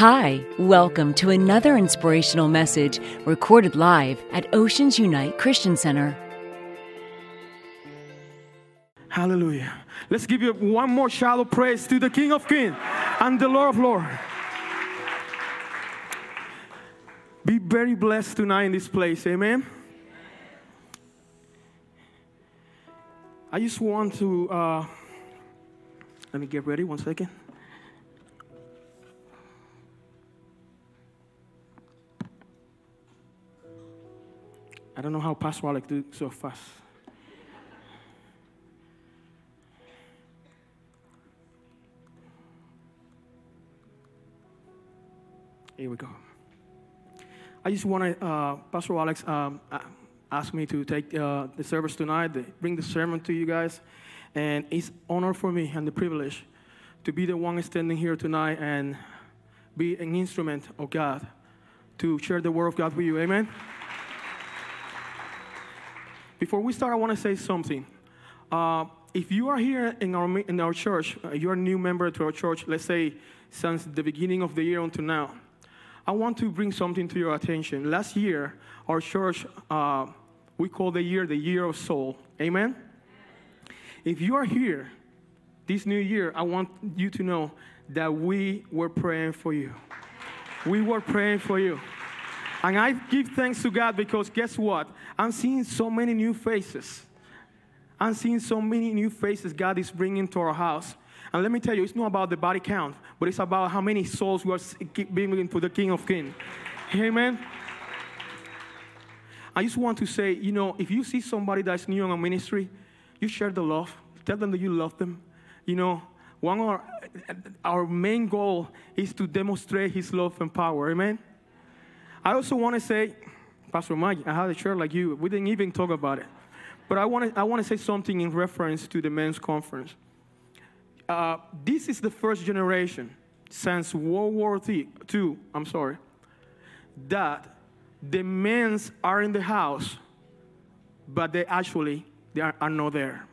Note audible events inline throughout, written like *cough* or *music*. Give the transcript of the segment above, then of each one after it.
Hi, welcome to another inspirational message recorded live at Oceans Unite Christian Center. Hallelujah. Let's give you one more shout of praise to the King of Kings and the Lord of Lords. Be very blessed tonight in this place. Amen. I just want to, uh, let me get ready one second. I don't know how Pastor Alex do so fast. Here we go. I just want to, uh, Pastor Alex um, asked me to take uh, the service tonight, bring the sermon to you guys. And it's honor for me and the privilege to be the one standing here tonight and be an instrument of God to share the word of God with you. Amen. Before we start, I want to say something. Uh, if you are here in our, in our church, uh, you're a new member to our church, let's say since the beginning of the year until now, I want to bring something to your attention. Last year, our church, uh, we call the year the year of soul. Amen? If you are here this new year, I want you to know that we were praying for you. We were praying for you. And I give thanks to God because guess what? I'm seeing so many new faces. I'm seeing so many new faces God is bringing to our house. And let me tell you, it's not about the body count, but it's about how many souls we are bringing to the King of Kings. Amen. I just want to say, you know, if you see somebody that's new in a ministry, you share the love. Tell them that you love them. You know, one of our, our main goal is to demonstrate His love and power. Amen. I also want to say, Pastor Mike, I had a chair like you. We didn't even talk about it. But I want to, I want to say something in reference to the men's conference. Uh, this is the first generation since World War II, I'm sorry, that the men's are in the house, but they actually they are, are not there.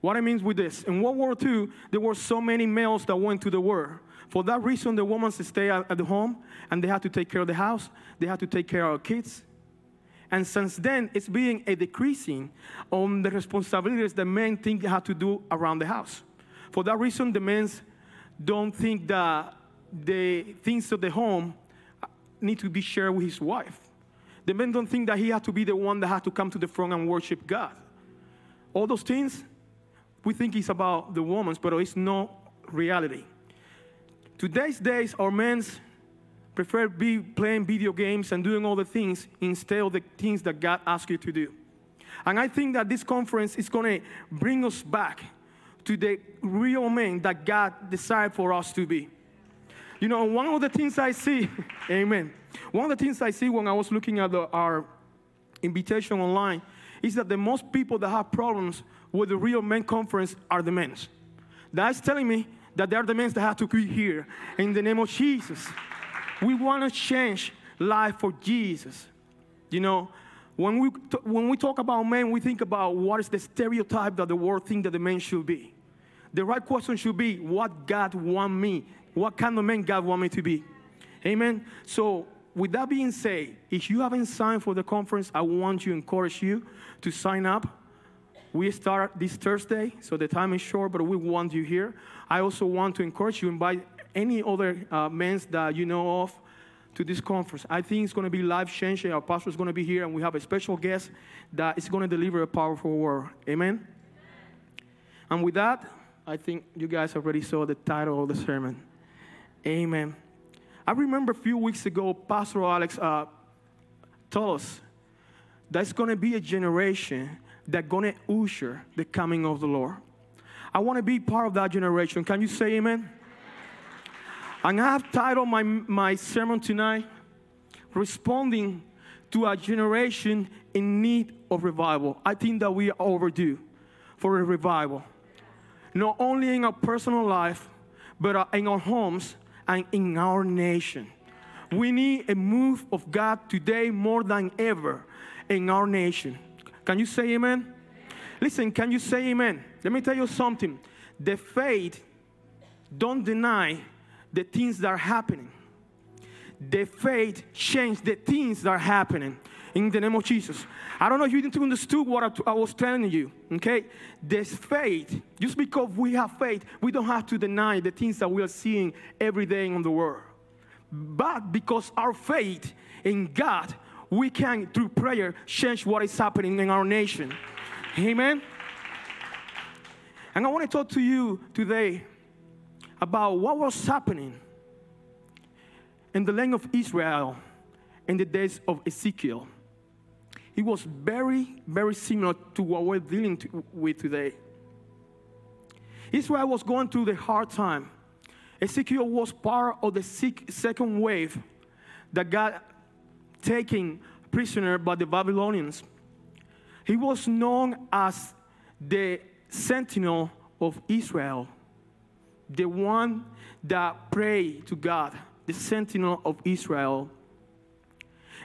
What I mean with this, in World War II, there were so many males that went to the war. For that reason, the women stay at, the home and they have to take care of the house, they have to take care of kids. And since then, it's been a decreasing on the responsibilities the men think they have to do around the house. For that reason, the men don't think that the things of the home need to be shared with his wife. The men don't think that he has to be the one that has to come to the front and worship God. All those things, we think it's about the woman, but it's not reality. Today's days, our men prefer be playing video games and doing all the things instead of the things that God asks you to do. And I think that this conference is going to bring us back to the real men that God desired for us to be. You know, one of the things I see, *laughs* amen. One of the things I see when I was looking at the, our invitation online is that the most people that have problems with the real men conference are the men. That's telling me that they're the men that have to be here in the name of Jesus. We want to change life for Jesus. You know, when we, t- when we talk about men, we think about what is the stereotype that the world thinks that the man should be. The right question should be, what God want me? What kind of man God want me to be? Amen. So with that being said, if you haven't signed for the conference, I want to encourage you to sign up. We start this Thursday, so the time is short, but we want you here. I also want to encourage you, invite any other uh, men that you know of to this conference. I think it's going to be life changing. Our pastor is going to be here, and we have a special guest that is going to deliver a powerful word. Amen. And with that, I think you guys already saw the title of the sermon. Amen. I remember a few weeks ago, Pastor Alex uh, told us that's going to be a generation that's going to usher the coming of the Lord. I want to be part of that generation. Can you say amen? And I have titled my, my sermon tonight, Responding to a Generation in Need of Revival. I think that we are overdue for a revival not only in our personal life, but uh, in our homes and in our nation. We need a move of God today more than ever in our nation. Can you say amen? Listen, can you say amen? Let me tell you something. The faith don't deny the things that are happening. The faith change the things that are happening in the name of Jesus. I don't know if you didn't understood what I, I was telling you. Okay, this faith. Just because we have faith, we don't have to deny the things that we are seeing every day in the world. But because our faith in God, we can through prayer change what is happening in our nation. Amen. And I want to talk to you today about what was happening in the land of Israel in the days of Ezekiel. It was very, very similar to what we're dealing to, with today. Israel was going through the hard time. Ezekiel was part of the second wave that got taken prisoner by the Babylonians. He was known as the sentinel of Israel, the one that prayed to God, the sentinel of Israel.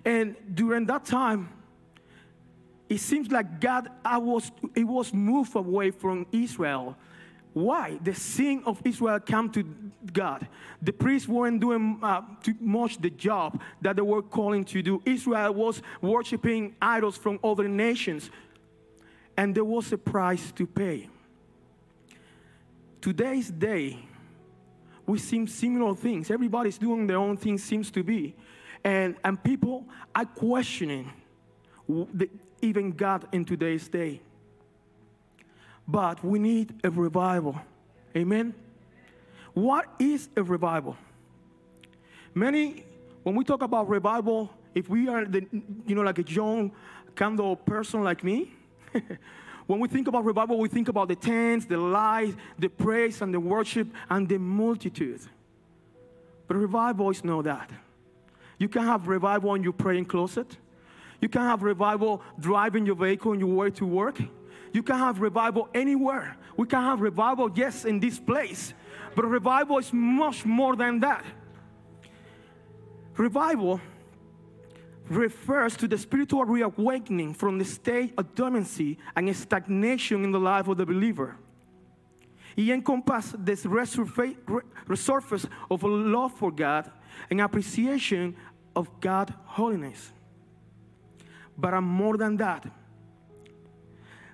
And during that time, it seems like God I was, it was moved away from Israel. Why? The sin of Israel came to God. The priests weren't doing uh, too much the job that they were calling to do. Israel was worshiping idols from other nations, and there was a price to pay. Today's day, we see similar things. Everybody's doing their own thing, seems to be. And, and people are questioning the, even God in today's day. But we need a revival. Amen. What is a revival? Many, when we talk about revival, if we are the, you know, like a young kind of person like me, *laughs* when we think about revival, we think about the tents, the lights, the praise, and the worship, and the multitude. But revival is not that. You can have revival in your praying closet. You can have revival driving your vehicle on your way to work. You can have revival anywhere. We can have revival, yes, in this place. But revival is much more than that. Revival refers to the spiritual reawakening from the state of dormancy and stagnation in the life of the believer. It encompasses this resurface of a love for God and appreciation of God's holiness. But I'm more than that.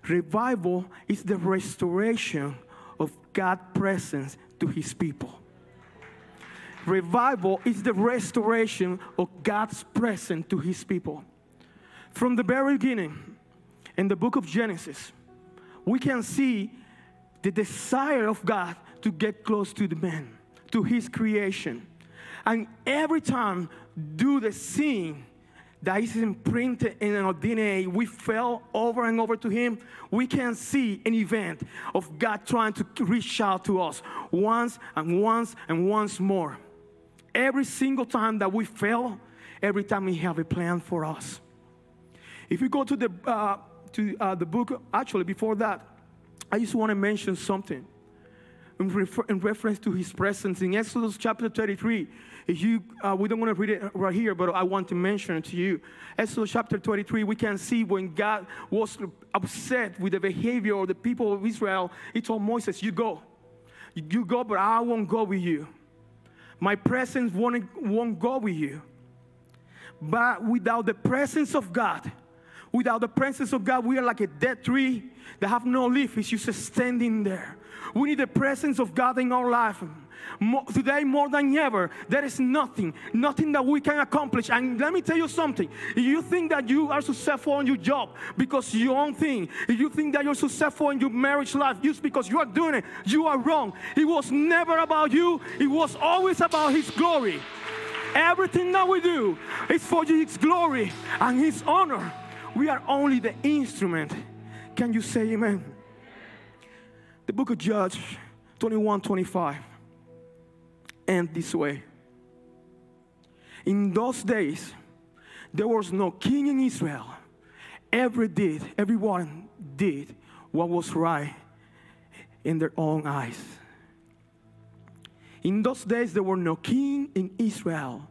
Revival is the restoration of God's presence to his people. Revival is the restoration of God's presence to his people. From the very beginning, in the book of Genesis, we can see the desire of God to get close to the man, to his creation. And every time do the sin that is imprinted in our DNA, we fell over and over to Him, we can see an event of God trying to reach out to us once and once and once more. Every single time that we fail, every time He have a plan for us. If you go to the uh, to uh, the book, actually before that, I just want to mention something in, refer- in reference to His presence in Exodus chapter 33 you, uh, we don't want to read it right here, but I want to mention it to you. Exodus chapter 23, we can see when God was upset with the behavior of the people of Israel, he told Moses, You go. You go, but I won't go with you. My presence won't, won't go with you. But without the presence of God, without the presence of God, we are like a dead tree that have no leaf. It's just standing there. We need the presence of God in our life. More, today, more than ever, there is nothing, nothing that we can accomplish. And let me tell you something. You think that you are successful in your job because your own thing, you think that you're successful in your marriage life just because you are doing it, you are wrong. It was never about you, it was always about His glory. Everything that we do is for His glory and His honor. We are only the instrument. Can you say amen? The book of Judges 21 25 end this way. In those days, there was no king in Israel. Every did, everyone did what was right in their own eyes. In those days, there were no king in Israel.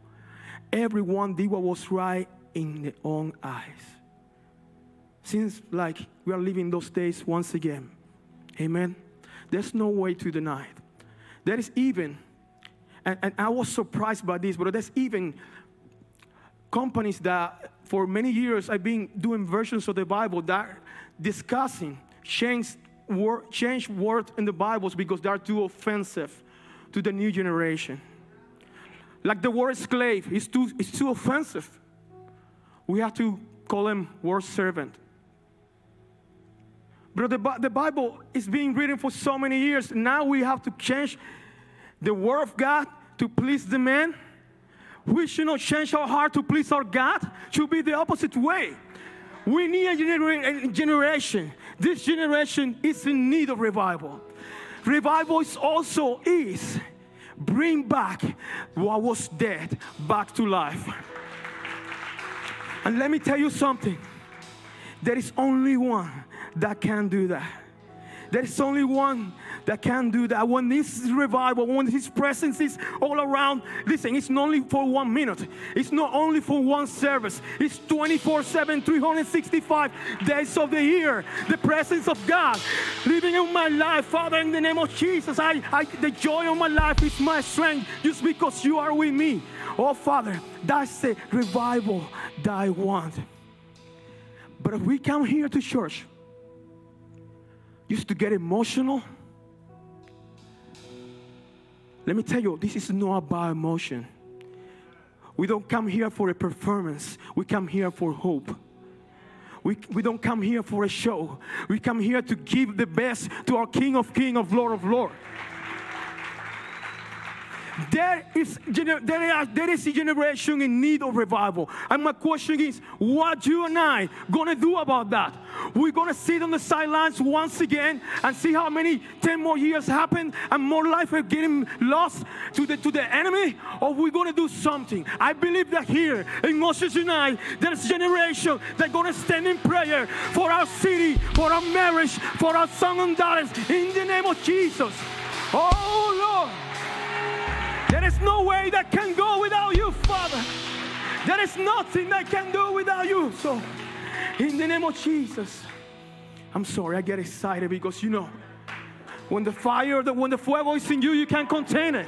Everyone did what was right in their own eyes. Seems like we are living those days once again. Amen. There's no way to deny it. There is even and, and I was surprised by this, but there's even companies that for many years I've been doing versions of the Bible that discussing change word, change words in the Bibles because they are too offensive to the new generation. Like the word slave is too, it's too offensive. We have to call him word servant. But the, the Bible is being written for so many years. Now we have to change the word of God to please the man. We should not change our heart to please our God. It should be the opposite way. We need a, genera- a generation. This generation is in need of revival. Revival is also is bring back what was dead back to life. And let me tell you something. There is only one that can do that. There is only one that can do that. When this revival, when His presence is all around, listen, it's not only for one minute, it's not only for one service, it's 24 7, 365 days of the year. The presence of God living in my life, Father, in the name of Jesus. I, I, the joy of my life is my strength just because you are with me. Oh, Father, that's the revival that I want. But if we come here to church, used to get emotional. Let me tell you, this is not about emotion. We don't come here for a performance, we come here for hope. We, we don't come here for a show. We come here to give the best to our King of King, of Lord of Lord. There is, there, is a generation in need of revival. And my question is, what you and I gonna do about that? We're gonna sit on the sidelines once again and see how many 10 more years happen and more life are getting lost to the, to the enemy? Or we're gonna do something? I believe that here in Oceans Unite, there's a generation that gonna stand in prayer for our city, for our marriage, for our sons and daughters, in the name of Jesus. Oh Lord. There is no way that can go without you, Father. There is nothing that can do without you. So, in the name of Jesus, I'm sorry, I get excited because you know, when the fire, the, when the fuego is in you, you can't contain it.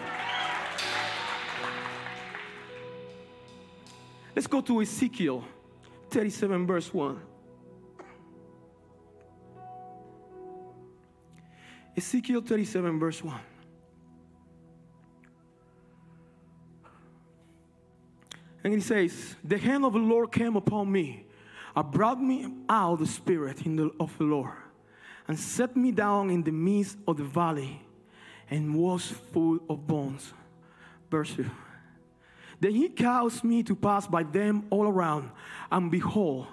Let's go to Ezekiel 37, verse 1. Ezekiel 37, verse 1. And he says, The hand of the Lord came upon me. I brought me out the spirit the, of the Lord and set me down in the midst of the valley and was full of bones. Verse 2. Then he caused me to pass by them all around, and behold,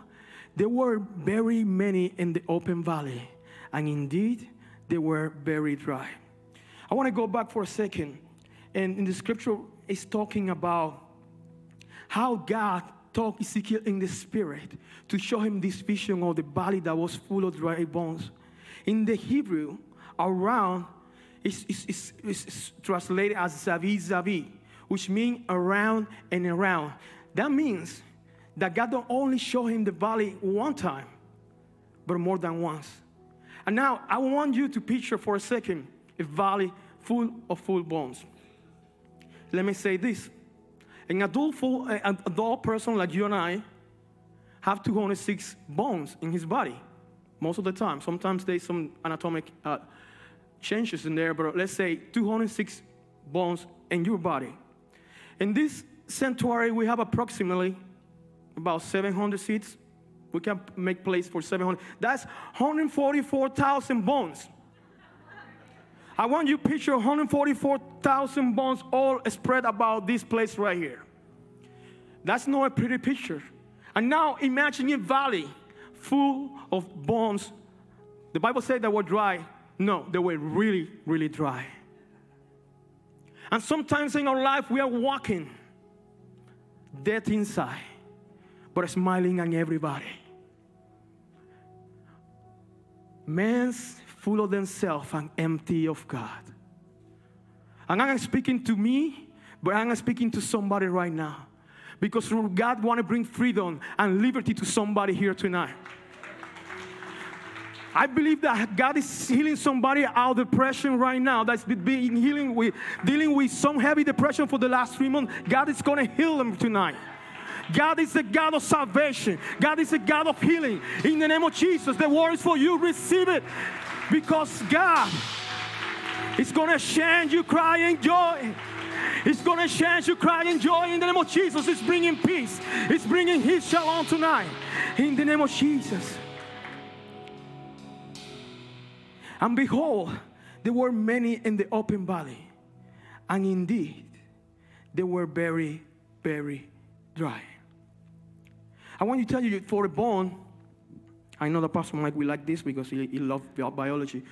there were very many in the open valley, and indeed they were very dry. I want to go back for a second, and in the scripture, it's talking about how God talked Ezekiel in the spirit to show him this vision of the valley that was full of dry bones. In the Hebrew, around is, is, is, is translated as Zavi Zavi, which means around and around. That means that God don't only show him the valley one time, but more than once. And now I want you to picture for a second a valley full of full bones. Let me say this an adult, full, an adult person like you and I have 206 bones in his body most of the time. Sometimes there's some anatomic uh, changes in there, but let's say 206 bones in your body. In this sanctuary, we have approximately about 700 seats. We can make place for 700. That's 144,000 bones. I want you to picture 144,000 bones all spread about this place right here. That's not a pretty picture. And now imagine a valley full of bones. The Bible said they were dry. No, they were really, really dry. And sometimes in our life we are walking dead inside, but smiling on everybody. Man's full of themselves and empty of God. And I'm speaking to me, but I'm speaking to somebody right now. Because God want to bring freedom and liberty to somebody here tonight. I believe that God is healing somebody out of depression right now that's been healing with dealing with some heavy depression for the last three months. God is going to heal them tonight. God is the God of salvation. God is the God of healing. In the name of Jesus, the word is for you. Receive it because God is going to change you crying joy. It's going to change you crying joy in the name of Jesus. It's bringing peace. It's bringing His shalom tonight in the name of Jesus. And behold, there were many in the open valley, and indeed they were very, very dry. I want to tell you for a bone, I know the Pastor Mike will like this because he, he loves biology.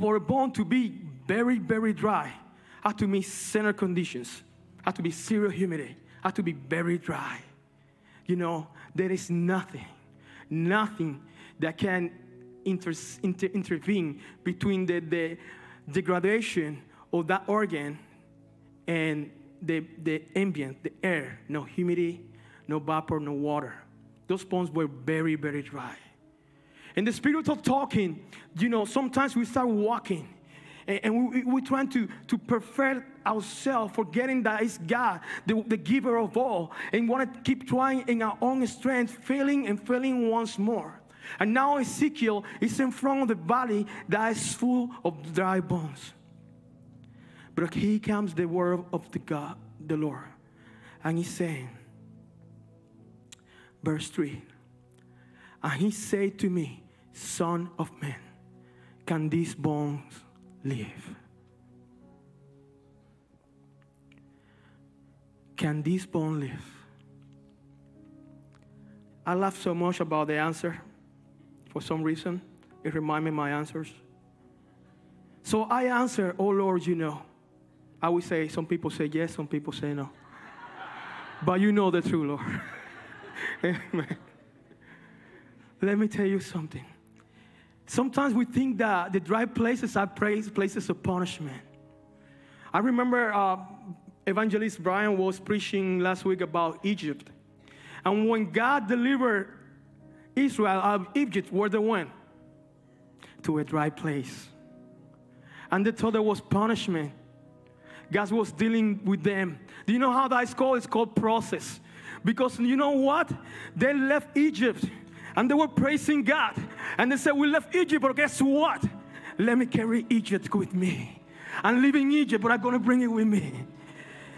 For a bone to be very, very dry, had to meet center conditions, had to be zero humidity, had to be very dry. You know, there is nothing, nothing that can inter, inter, intervene between the, the degradation of that organ and the, the ambient, the air, no humidity, no vapor, no water. Those bones were very, very dry. In the spirit of talking, you know, sometimes we start walking and, we, we're trying to, to perfect ourselves, forgetting that it's God, the, the giver of all, and want to keep trying in our own strength, failing and failing once more. And now Ezekiel is in front of the valley that is full of dry bones. But here comes the word of the God, the Lord. And he's saying, verse 3 And he said to me, Son of man, can these bones live? Can these bones live? I laugh so much about the answer for some reason. It reminds me my answers. So I answer, Oh Lord, you know. I would say, some people say yes, some people say no. but you know the truth, Lord. *laughs* Amen. Let me tell you something. Sometimes we think that the dry places are places of punishment. I remember uh, Evangelist Brian was preaching last week about Egypt. And when God delivered Israel out of Egypt, where they went? To a dry place. And they thought there was punishment. God was dealing with them. Do you know how that's called? It's called process. Because you know what? They left Egypt and they were praising God. And they said, We left Egypt, but guess what? Let me carry Egypt with me. I'm leaving Egypt, but I'm going to bring it with me.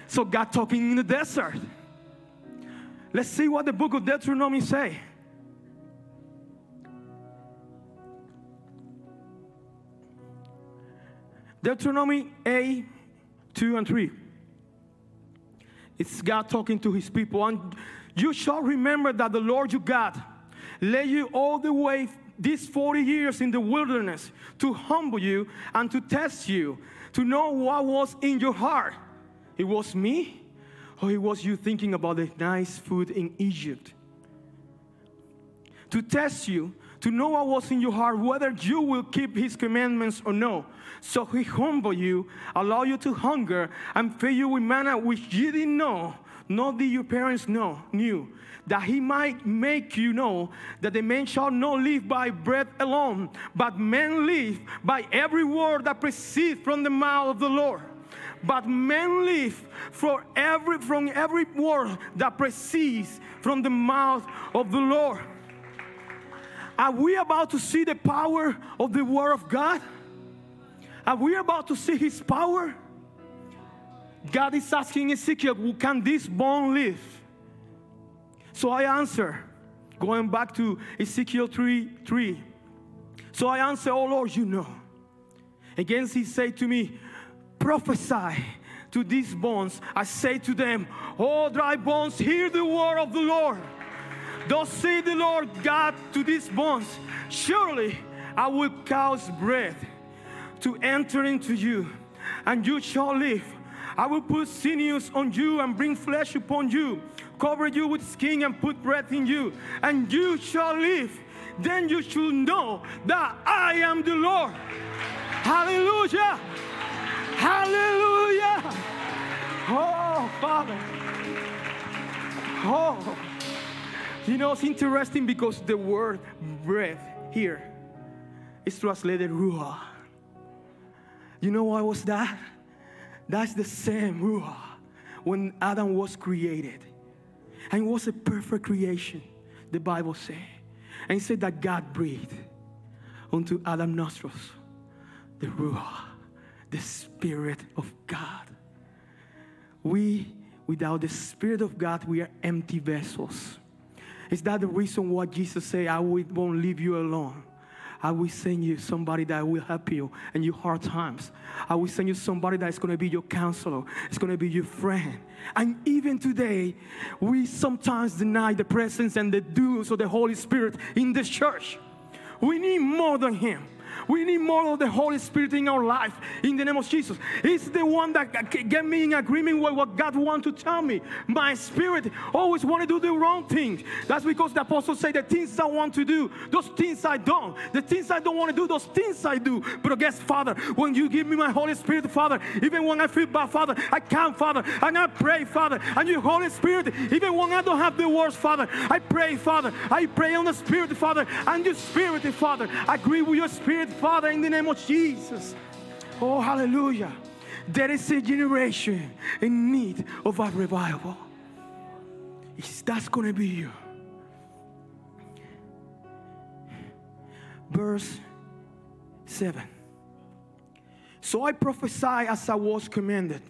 So God talking in the desert. Let's see what the book of Deuteronomy say. Deuteronomy A 2 and 3. It's God talking to his people. And you shall remember that the Lord your God led you all the way these 40 years in the wilderness to humble you and to test you, to know what was in your heart. It was me, or it was you thinking about the nice food in Egypt. To test you, to know what was in your heart, whether you will keep his commandments or no. So he humble you, allow you to hunger, and feed you with manna which you didn't know, nor did your parents know, knew, that he might make you know that the man shall not live by bread alone, but men live by every word that proceeds from the mouth of the Lord. But men live for every, from every word that proceeds from the mouth of the Lord. Are we about to see the power of the Word of God? Are we about to see His power? God is asking Ezekiel, can this bone live? So I answer, going back to Ezekiel 3 3. So I answer, Oh Lord, you know. Again, he said to me, Prophesy to these bones. I say to them, Oh dry bones, hear the word of the Lord. Thus say the Lord God to these bones, Surely I will cause breath to enter into you, and you shall live. I will put sinews on you and bring flesh upon you, cover you with skin and put breath in you, and you shall live. Then you shall know that I am the Lord. Hallelujah! Hallelujah! Oh, Father. Oh. You know, it's interesting because the word breath here is translated Ruah. You know what was that? That's the same Ruah when Adam was created. And it was a perfect creation, the Bible says. And it said that God breathed unto Adam nostrils the Ruah, the Spirit of God. We, without the Spirit of God, we are empty vessels. Is that the reason why Jesus said, I won't leave you alone? I will send you somebody that will help you in your hard times. I will send you somebody that's going to be your counselor. It's going to be your friend. And even today, we sometimes deny the presence and the doings of the Holy Spirit in this church. We need more than Him. We need more of the Holy Spirit in our life in the name of Jesus. It's the one that get me in agreement with what God wants to tell me. My spirit always want to do the wrong things. That's because the apostle say the things I want to do, those things I don't. The things I don't want to do, those things I do. But guess, Father, when you give me my Holy Spirit, Father, even when I feel bad, Father, I come, Father, and I pray, Father, and your Holy Spirit, even when I don't have the words, Father, I pray, Father, I pray on the Spirit, Father, and your Spirit, Father, agree with your Spirit, Father, in the name of Jesus. Oh, hallelujah. There is a generation in need of a revival. Is that's going to be you. Verse 7. So I prophesy as I was commanded.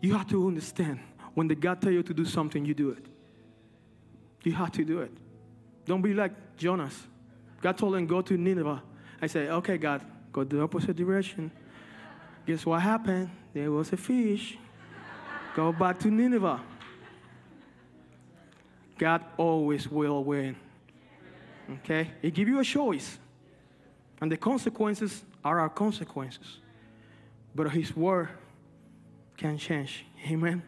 You have to understand when the God tell you to do something, you do it. You have to do it. Don't be like Jonas. God told him, go to Nineveh. I said, okay, God, go the opposite direction. Guess what happened? There was a fish. Go back to Nineveh. God always will win. Okay? He give you a choice. And the consequences are our consequences. But his word can change. Amen.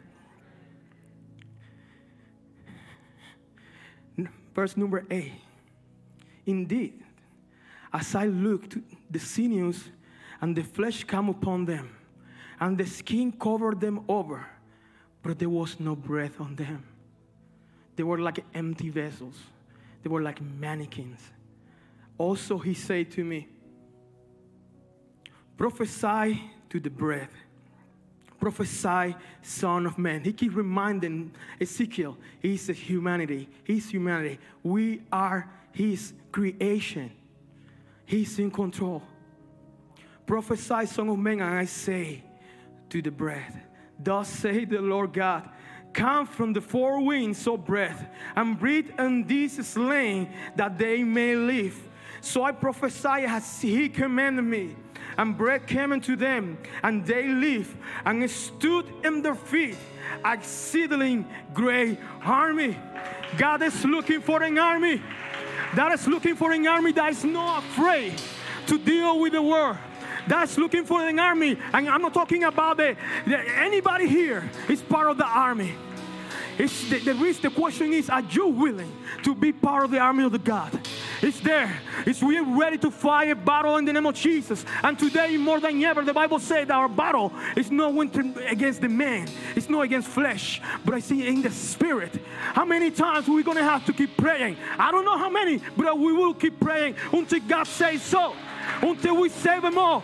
Verse number eight. Indeed, as I looked, the sinews and the flesh come upon them, and the skin covered them over, but there was no breath on them. They were like empty vessels, they were like mannequins. Also, he said to me, Prophesy to the breath. Prophesy, Son of Man. He keeps reminding Ezekiel, he's a humanity. He's humanity. We are his creation. He's in control. Prophesy, Son of Man, and I say to the breath, Thus say the Lord God, Come from the four winds, O breath, and breathe on these slain that they may live. So I prophesy as he commanded me, and breath came into them, and they lived, and stood in their feet, exceeding great army. God is looking for an army that is looking for an army that is not afraid to deal with the world that's looking for an army. And i'm not talking about the, the anybody here is part of the army. It's the, the, the question is are you willing to be part of the army of the god it's there. It's we are ready to fight a battle in the name of Jesus. And today, more than ever, the Bible that our battle is not against the man. It's not against flesh, but I see in the spirit. How many times we're gonna have to keep praying? I don't know how many, but we will keep praying until God says so. Until we save them all.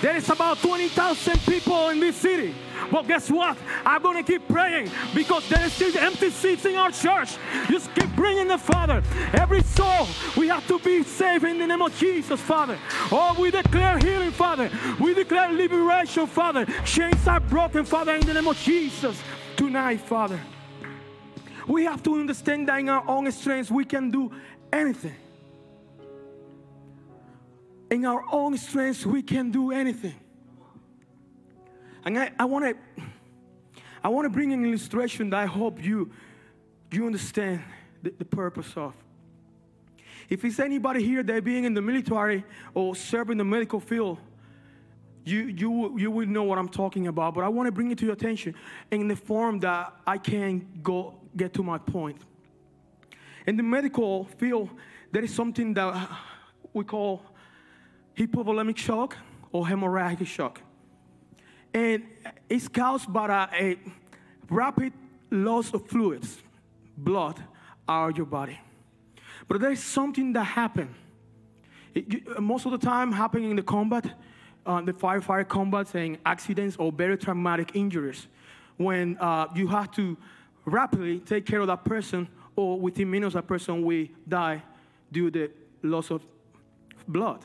There is about 20,000 people in this city. Well, guess what? I'm going to keep praying because there is still empty seats in our church. Just keep bringing the Father. Every soul, we have to be saved in the name of Jesus, Father. Oh, we declare healing, Father. We declare liberation, Father. Chains are broken, Father, in the name of Jesus. Tonight, Father. We have to understand that in our own strength, we can do anything. In our own strength, we can do anything. And I, I want to I want to bring an illustration that I hope you you understand the, the purpose of. If it's anybody here that being in the military or serving the medical field, you, you, you will know what I'm talking about. But I want to bring it to your attention in the form that I can go get to my point. In the medical field, there is something that we call hypovolemic shock or hemorrhagic shock and it's caused by a, a rapid loss of fluids, blood, out of your body. But there's something that you- uh, most of the time, happening in the combat, uh, the firefighter combat, saying accidents or very traumatic injuries, when uh, you have to rapidly take care of that person, or within minutes, that person will die due to the loss of blood.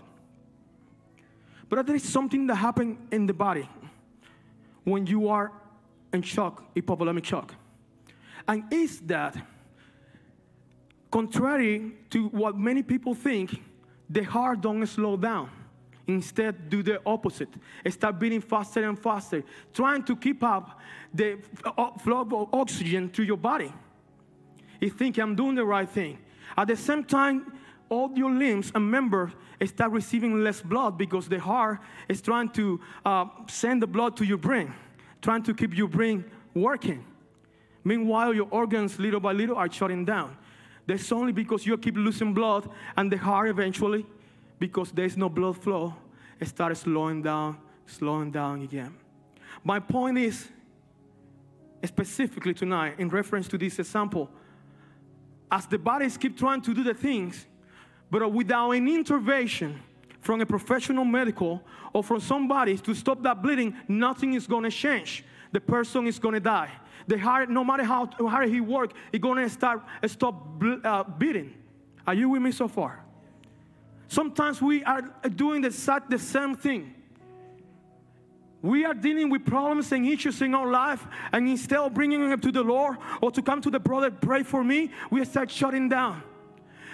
But there is something that happens in the body when you are in shock, hypovolemic shock. And is that, contrary to what many people think, the heart don't slow down. Instead, do the opposite. Start beating faster and faster, trying to keep up the flow of oxygen to your body. You think I'm doing the right thing. At the same time, all your limbs and members start receiving less blood because the heart is trying to uh, send the blood to your brain, trying to keep your brain working. Meanwhile, your organs, little by little, are shutting down. That's only because you keep losing blood, and the heart eventually, because there's no blood flow, it starts slowing down, slowing down again. My point is, specifically tonight, in reference to this example, as the bodies keep trying to do the things, but without any intervention from a professional medical or from somebody to stop that bleeding, nothing is going to change. The person is going to die. The heart, no matter how hard he work, it's going to start stop ble- uh, beating. Are you with me so far? Sometimes we are doing the, the same thing. We are dealing with problems and issues in our life, and instead of bringing them to the Lord or to come to the brother, pray for me, we start shutting down.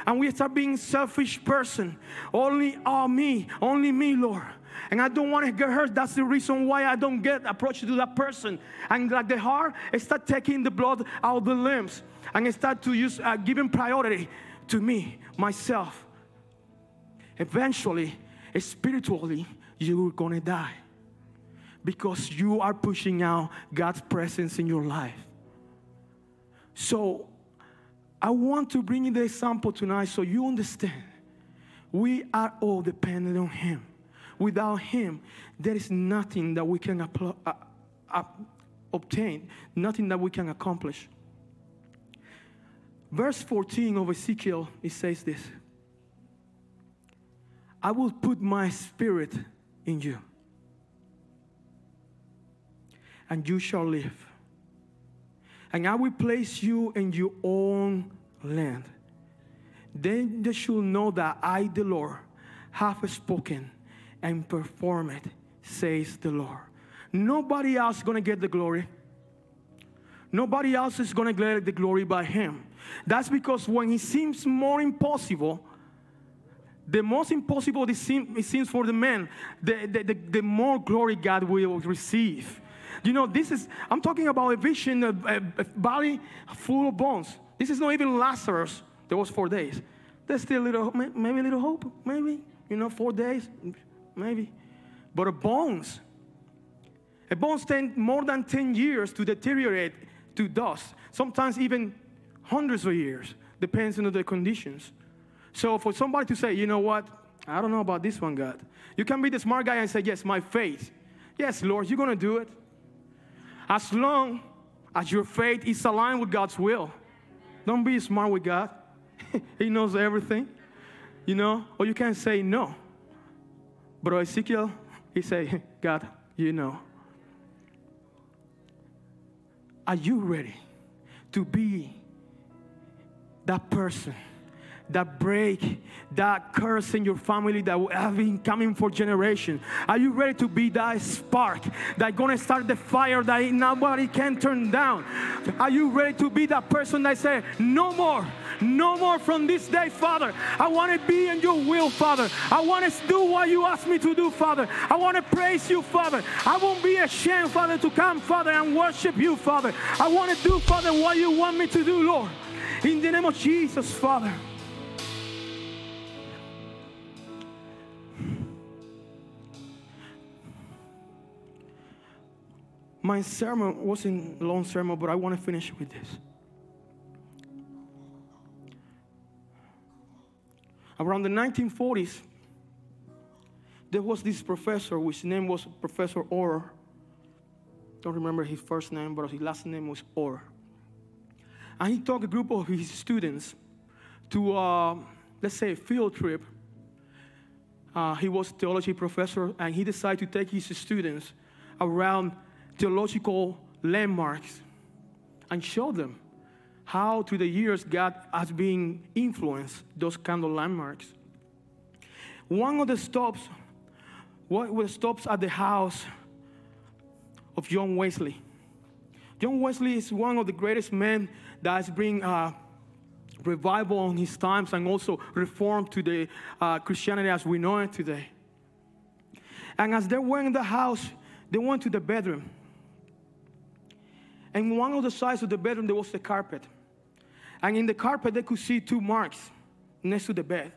And we start being selfish person. Only oh, me, only me, Lord. And I don't want to get hurt. That's the reason why I don't get approached to that person. And like the heart, it start taking the blood out of the limbs, and it start to use uh, giving priority to me, myself. Eventually, spiritually, you're gonna die because you are pushing out God's presence in your life. So, I want to bring you the example tonight so you understand. We are all dependent on Him. Without Him, there is nothing that we can uh, uh, obtain, nothing that we can accomplish. Verse 14 of Ezekiel, it says this I will put my spirit in you, and you shall live. And I will place you in your own land. Then they should know that I, the Lord, have spoken and perform it, says the Lord. Nobody else to get the glory. Nobody else is to get the glory by him. That's because when it seems more impossible, the most impossible it seems, for the man, the, the, the, the more glory God will receive. You know, this is, I'm talking about a vision, a, a body full of bones. This is not even Lazarus. There was four days. There's still a little, maybe a little hope, maybe. You know, four days, maybe. But a bones, a bones take more than 10 years to deteriorate to dust. Sometimes even hundreds of years, depends on the conditions. So for somebody to say, you know what, I don't know about this one, God. You can be the smart guy and say, yes, my faith. Yes, Lord, you're going to do it. As long as your faith is aligned with God's will. Don't be smart with God. *laughs* he knows everything, you know, or you can say no. But Ezekiel, he say, *laughs* God, you know. Are you ready to be that person that break that curse in your family that have been coming for generations? Are you ready to be that spark that gonna start the fire that nobody can turn down? Are you ready to be that person that say, no more, no more from this day, Father. I want to be in your will, Father. I want to do what you ask me to do, Father. I want to praise you, Father. I won't be ashamed, Father, to come, Father, and worship you, Father. I want to do, Father, what you want me to do, Lord. In the name of Jesus, Father. My sermon wasn't a long sermon, but I want to finish with this. Around the 1940s, there was this professor, which name was Professor Orr. Don't remember his first name, but his last name was Orr. And he took a group of his students to, uh, let's say, a field trip uh, he was theology professor, and he decided to take his students around theological landmarks and show them how through the years God has been influenced those kind of landmarks. One of the stops, of the stops at the house of John Wesley. John Wesley is one of the greatest men that has bring uh, revival on his times and also reform to the uh, Christianity as we know it today. And as they were in the house, they went to the bedroom. And one of the sides of the bedroom, there was the carpet. And in the carpet, they could see two marks next to the bed.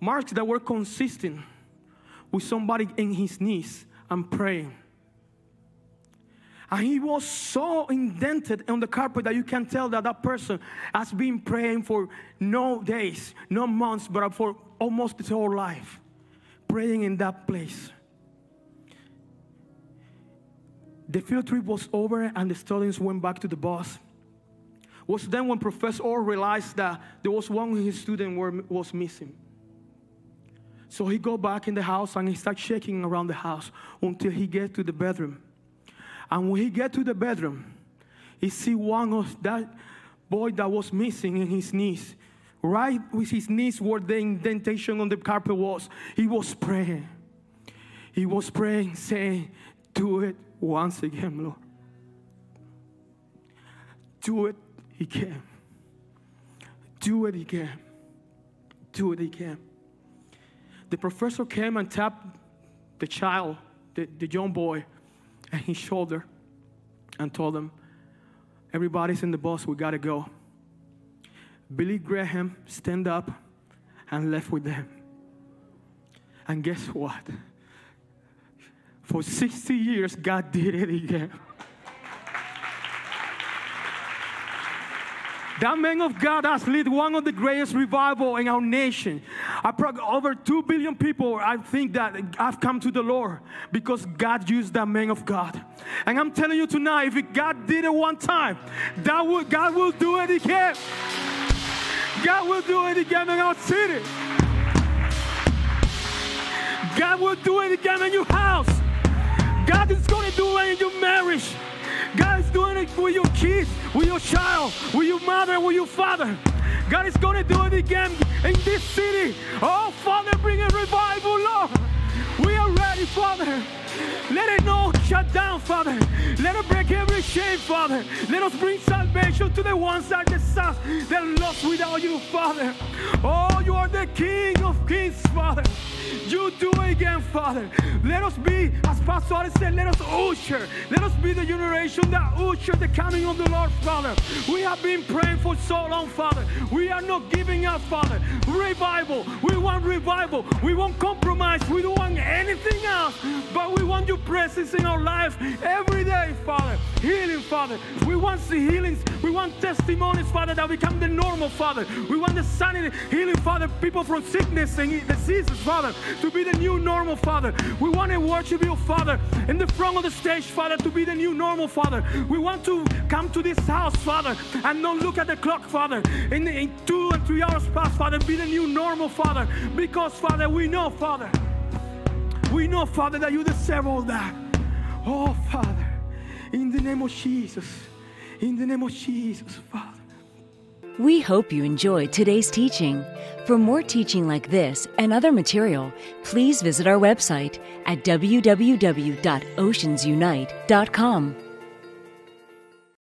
Marks that were consistent with somebody in his knees and praying. And he was so indented on the carpet that you can tell that that person has been praying for no days, no months, but for almost his whole life, praying in that place. The field trip was over and the students went back to the bus. Was then when Professor Orr realized that there was one of his students were, was missing. So he go back in the house and he starts shaking around the house until he get to the bedroom. And when he get to the bedroom, he see one of that boy that was missing in his knees. Right with his knees where the indentation on the carpet was, he was praying. He was praying, saying, Do it once again, Lord. Do it again. Do it again. Do it again. The professor came and tapped the child, the, the young boy, and his shoulder and told him, Everybody's in the bus, we gotta go. Billy Graham stand up and left with them. And guess what? For 60 years, God did it again. That man of God has led one of the greatest revival in our nation. I probably over 2 billion people, I think, that have come to the Lord because God used that man of God. And I'm telling you tonight, if God did it one time, that will, God will do it again. God will do it again in our city. God will do it again in your house. God is going to do it in your marriage. God is doing it with your kids, with your child, with your mother, with your father. God is going to do it again in this city. Oh, Father, bring a revival, Lord. We are ready, Father. Let it not shut down, Father. Let us break every shame, Father. Let us bring salvation to the ones that are that lost without you, Father. Oh, you are the King of Kings, Father. You do again, Father. Let us be, as Pastor said, let us usher. Let us be the generation that usher the coming of the Lord, Father. We have been praying for so long, Father. We are not giving up, Father. Revival. We want revival. We won't compromise. We don't want anything else. But we want your presence in our life every day, Father. Healing, Father. We want the healings. We want testimonies, Father, that become the normal, Father. We want the sanity, healing, Father, people from sickness and diseases, Father to be the new normal, Father. We want to worship you, Father, in the front of the stage, Father, to be the new normal, Father. We want to come to this house, Father, and not look at the clock, Father, in, in two and three hours past, Father, be the new normal, Father, because, Father, we know, Father, we know, Father, that you deserve all that. Oh, Father, in the name of Jesus, in the name of Jesus, Father. We hope you enjoyed today's teaching. For more teaching like this and other material, please visit our website at www.oceansunite.com.